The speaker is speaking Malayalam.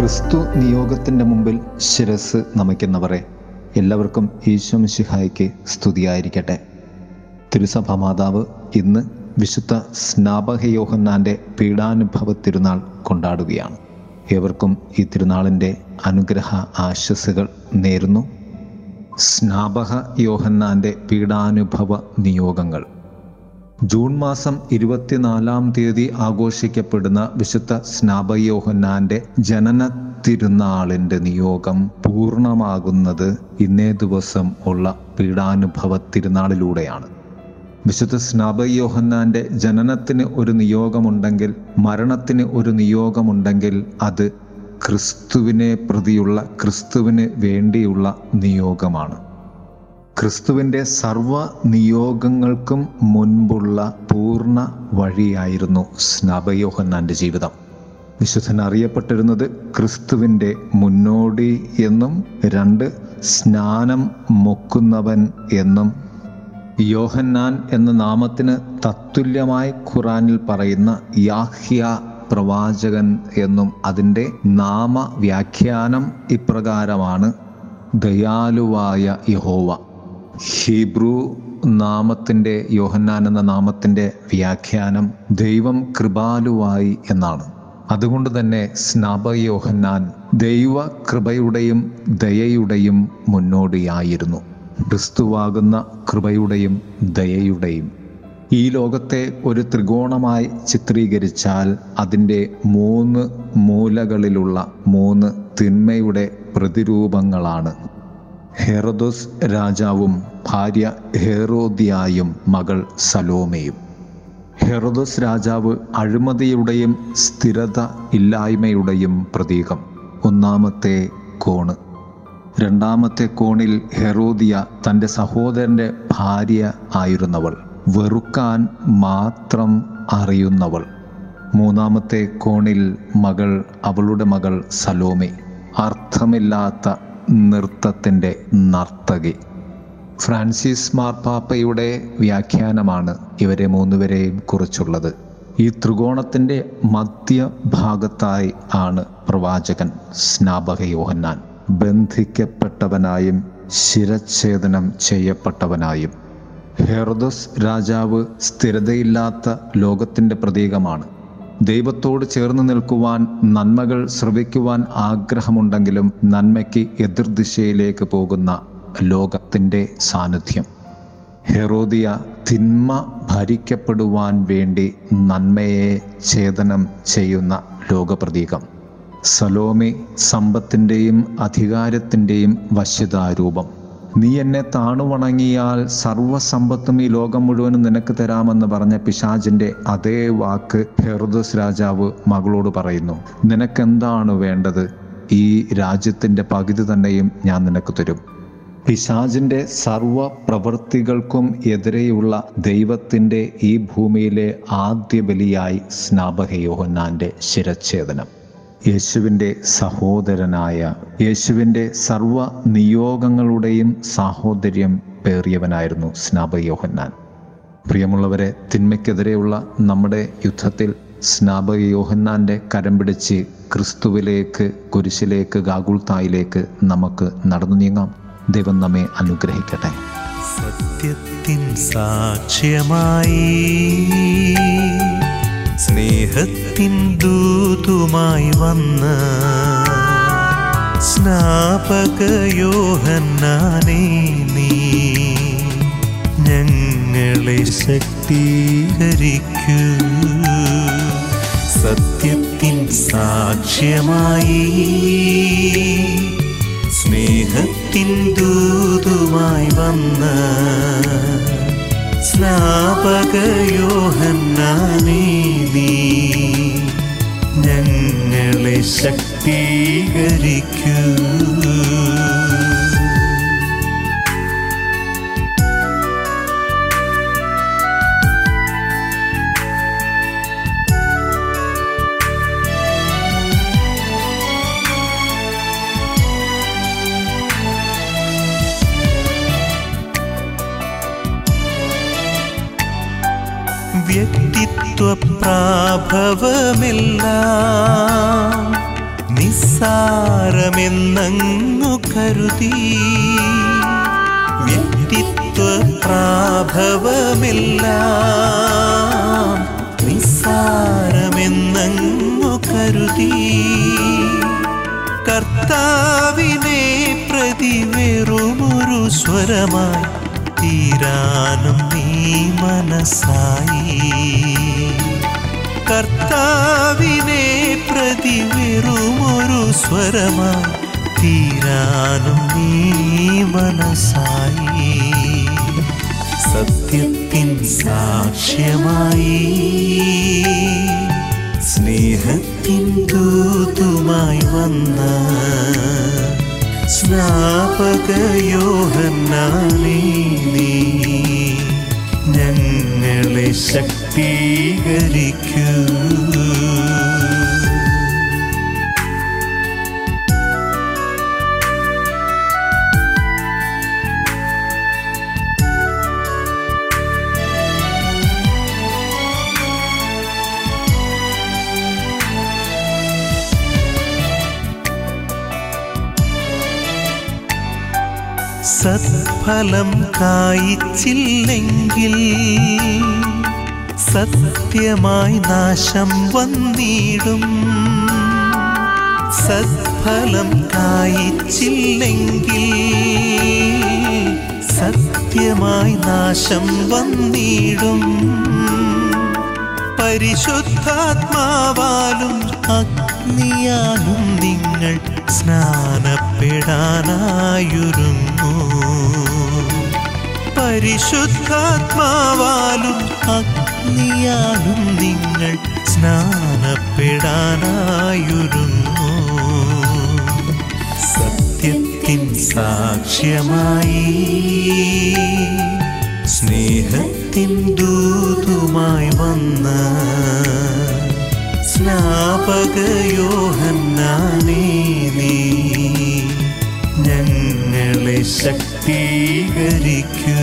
ക്രിസ്തു നിയോഗത്തിന്റെ മുമ്പിൽ ശിരസ് നമിക്കുന്നവരെ എല്ലാവർക്കും ഈശ്വമിശിഹായ്ക്ക് സ്തുതിയായിരിക്കട്ടെ. തിരുസഭ മാതാവ് ഇന്ന് വിശുദ്ധ സ്നാപകയോഹന്നാന്റെ പീഡാനുഭവ തിരുനാൾ കൊണ്ടാടുകയാണ്. ഏവർക്കും ഈ തിരുനാളിന്റെ അനുഗ്രഹ ആശസ്സുകൾ നേരുന്നു. സ്നാപക യോഹന്നാന്റെ പീഡാനുഭവ നിയോഗങ്ങൾ. ജൂൺ മാസം ഇരുപത്തിനാലാം തീയതി ആഘോഷിക്കപ്പെടുന്ന വിശുദ്ധ സ്നാപയോഹന്നാന്റെ ജനന തിരുനാളിന്റെ നിയോഗം പൂർണമാകുന്നത് ഇന്നേ ദിവസം ഉള്ള പീഡാനുഭവ തിരുനാളിലൂടെയാണ്. വിശുദ്ധ സ്നാപയോഹന്നാന്റെ ജനനത്തിന് ഒരു നിയോഗമുണ്ടെങ്കിൽ മരണത്തിന് ഒരു നിയോഗമുണ്ടെങ്കിൽ അത് ക്രിസ്തുവിനെ പ്രതിയുള്ള ക്രിസ്തുവിന് വേണ്ടിയുള്ള നിയോഗമാണ്. ക്രിസ്തുവിന്റെ സർവ നിയോഗങ്ങൾക്കും മുൻപുള്ള പൂർണ വഴിയായിരുന്നു സ്നാപയോഹന്നാന്റെ ജീവിതം. വിശുദ്ധൻ അറിയപ്പെട്ടിരുന്നത് ക്രിസ്തുവിന്റെ മുന്നോടി എന്നും രണ്ട് സ്നാനം മുക്കുന്നവൻ എന്നും യോഹന്നാൻ എന്ന നാമത്തിന് തത്തുല്യമായി ഖുറാനിൽ പറയുന്ന യാഹ്യ പ്രവാചകൻ എന്നും അതിന്റെ നാമവ്യാഖ്യാനം ഇപ്രകാരമാണ്. ദയാലുവായ യഹോവ. ഹീബ്രു നാമത്തിന്റെ യോഹന്നാൻ എന്ന നാമത്തിന്റെ വ്യാഖ്യാനം ദൈവം കൃപാലുവായി എന്നാണ്. അതുകൊണ്ട് തന്നെ സ്നാപ യോഹന്നാൻ ദൈവ കൃപയുടെയും ദയയുടെയും മുന്നോടിയായിരുന്നു. ക്രിസ്തുവാകുന്ന കൃപയുടെയും ദയയുടെയും. ഈ ലോകത്തെ ഒരു ത്രികോണമായി ചിത്രീകരിച്ചാൽ അതിന്റെ മൂന്ന് മൂലകളിലുള്ള മൂന്ന് തിന്മയുടെ പ്രതിരൂപങ്ങളാണ്. ഹെറദോസ് രാജാവും ഭാര്യ ഹെറോദിയായും മകൾ സലോമയും. ഹെറോദോസ് രാജാവ് അഴിമതിയുടെയും സ്ഥിരത ഇല്ലായ്മയുടെയും പ്രതീകം. ഒന്നാമത്തെ കോണ്. രണ്ടാമത്തെ കോണിൽ ഹെറോദിയ തന്റെ സഹോദരന്റെ ഭാര്യ ആയിരുന്നവൾ. വെറുക്കാൻ മാത്രം അറിയുന്നവൾ. മൂന്നാമത്തെ കോണിൽ മകൾ അവളുടെ മകൾ സലോമെ. അർത്ഥമില്ലാത്ത നൃത്തത്തിന്റെ നർത്തകി. ഫ്രാൻസിസ് മാർപ്പാപ്പയുടെ വ്യാഖ്യാനമാണ് ഇവരെ മൂന്നുപേരെയും കുറിച്ചുള്ളത്. ഈ ത്രികോണത്തിന്റെ മധ്യഭാഗത്തായി ആണ് പ്രവാചകൻ സ്നാപക യോഹന്നാൻ. ബന്ധിക്കപ്പെട്ടവനായും ശിരച്ഛേദനം ചെയ്യപ്പെട്ടവനായും. ഹെർദസ് രാജാവ് സ്ഥിരതയില്ലാത്ത ലോകത്തിന്റെ പ്രതീകമാണ്. ദൈവത്തോട് ചേർന്ന് നിൽക്കുവാൻ നന്മകൾ ശ്രവിക്കുവാൻ ആഗ്രഹമുണ്ടെങ്കിലും നന്മയ്ക്ക് എതിർദിശയിലേക്ക് പോകുന്ന ലോകത്തിന്റെ സാന്നിധ്യം. ഹെറോദിയ തിന്മ ഭരിക്കപ്പെടുവാൻ വേണ്ടി നന്മയെ ഛേദനം ചെയ്യുന്ന ലോകപ്രതീകം. സലോമി സമ്പത്തിന്റെയും അധികാരത്തിന്റെയും വശ്യതാരൂപം നീ എന്നെ താണു താണുവണങ്ങിയാൽ സർവസമ്പത്തും ഈ ലോകം മുഴുവനും നിനക്ക് തരാമെന്ന് പറഞ്ഞ പിശാജിന്റെ അതേ വാക്ക് ഹെറുദസ് രാജാവ് മകളോട് പറയുന്നു. നിനക്കെന്താണ് വേണ്ടത്? ഈ രാജ്യത്തിന്റെ പകുതി തന്നെയും ഞാൻ നിനക്ക് തരും. പിശാജിന്റെ സർവ പ്രവൃത്തികൾക്കും എതിരെയുള്ള ദൈവത്തിന്റെ ഈ ഭൂമിയിലെ ആദ്യ ബലിയായി സ്നാപക യോഹന്നാന്റെ ശിരച്ഛേദനം. യേശുവിന്റെ സഹോദരനായ യേശുവിന്റെ സർവ നിയോഗങ്ങളുടെയും സാഹോദര്യം പേറിയവനായിരുന്നു സ്നാപയോഹന്നാൻ പ്രിയമുള്ളവരെ തിന്മയ്ക്കെതിരെയുള്ള നമ്മുടെ യുദ്ധത്തിൽ സ്നാപക യോഹന്നാന്റെ കരം പിടിച്ച് ക്രിസ്തുവിലേക്ക് കുരിശിലേക്ക് ഗാഗുൾത്തായിലേക്ക് നമുക്ക് നടന്നു നീങ്ങാം. ദൈവം നമ്മെ അനുഗ്രഹിക്കട്ടെ. സത്യത്തിൻ സാക്ഷ്യമായി സ്നേഹത്തിൻ ദൂതുമായി വന്ന സ്നാപകയോഹന്നാനേ നീ. ഞങ്ങളെ ശക്തീകരിക്കൂ. സത്യത്തിൻ സാക്ഷ്യമായി സ്നേഹത്തിൻ ദൂതുമായി വന്ന സ്നാപകയോഹന്നാനേ ശക്തീകരിക്കൂ വ്യക്തിത്വ പ്രാഭവമെല്ലാം നിസ്സാരമെന്നങ്ങു കരുതി. വ്യക്തിത്വ പ്രാഭവമെല്ലാം നിസ്സാരമെന്നങ്ങു കരുതി. കർത്താവിനെ പ്രതി വെറുമൊരു സ്വരമായി തീരാനും നീ മനസ്സായി. കർത്താവിനെ പ്രതി വെറുമൊരു സ്വരമാ തീരാനും നീ മനസ്സായി. സത്യത്തിൻ സാക്ഷ്യമായി സ്നേഹത്തിൻ ദൂതുമായി വന്ന സ്നാപകയോഹന്നാനേ നീ. ഞങ്ങളെ ശക്തീകരിക്കൂ. സത്ഫലം കായിച്ചില്ലെങ്കിൽ സത്യമായി നാശം വന്നിടും. സത്ഫലം കായിച്ചില്ലെങ്കിൽ സത്യമായി നാശം വന്നിടും. പരിശുദ്ധാത്മാവാലും അഗ്നിയാലും നിങ്ങൾ സ്നാനപ്പെടാനായൊരുങ്ങൂ. പരിശുദ്ധാത്മാവാലും അഗ്നിയാലും നിങ്ങൾ സ്നാനപ്പെടാനായൊരുങ്ങൂ. സത്യത്തിൻ സാക്ഷ്യമായി സ്നേഹത്തിൻ ദൂതുമായി വന്ന സ്നാപകയോഹന്നാനേ ഞങ്ങളെ ശക്തീകരിക്കൂ.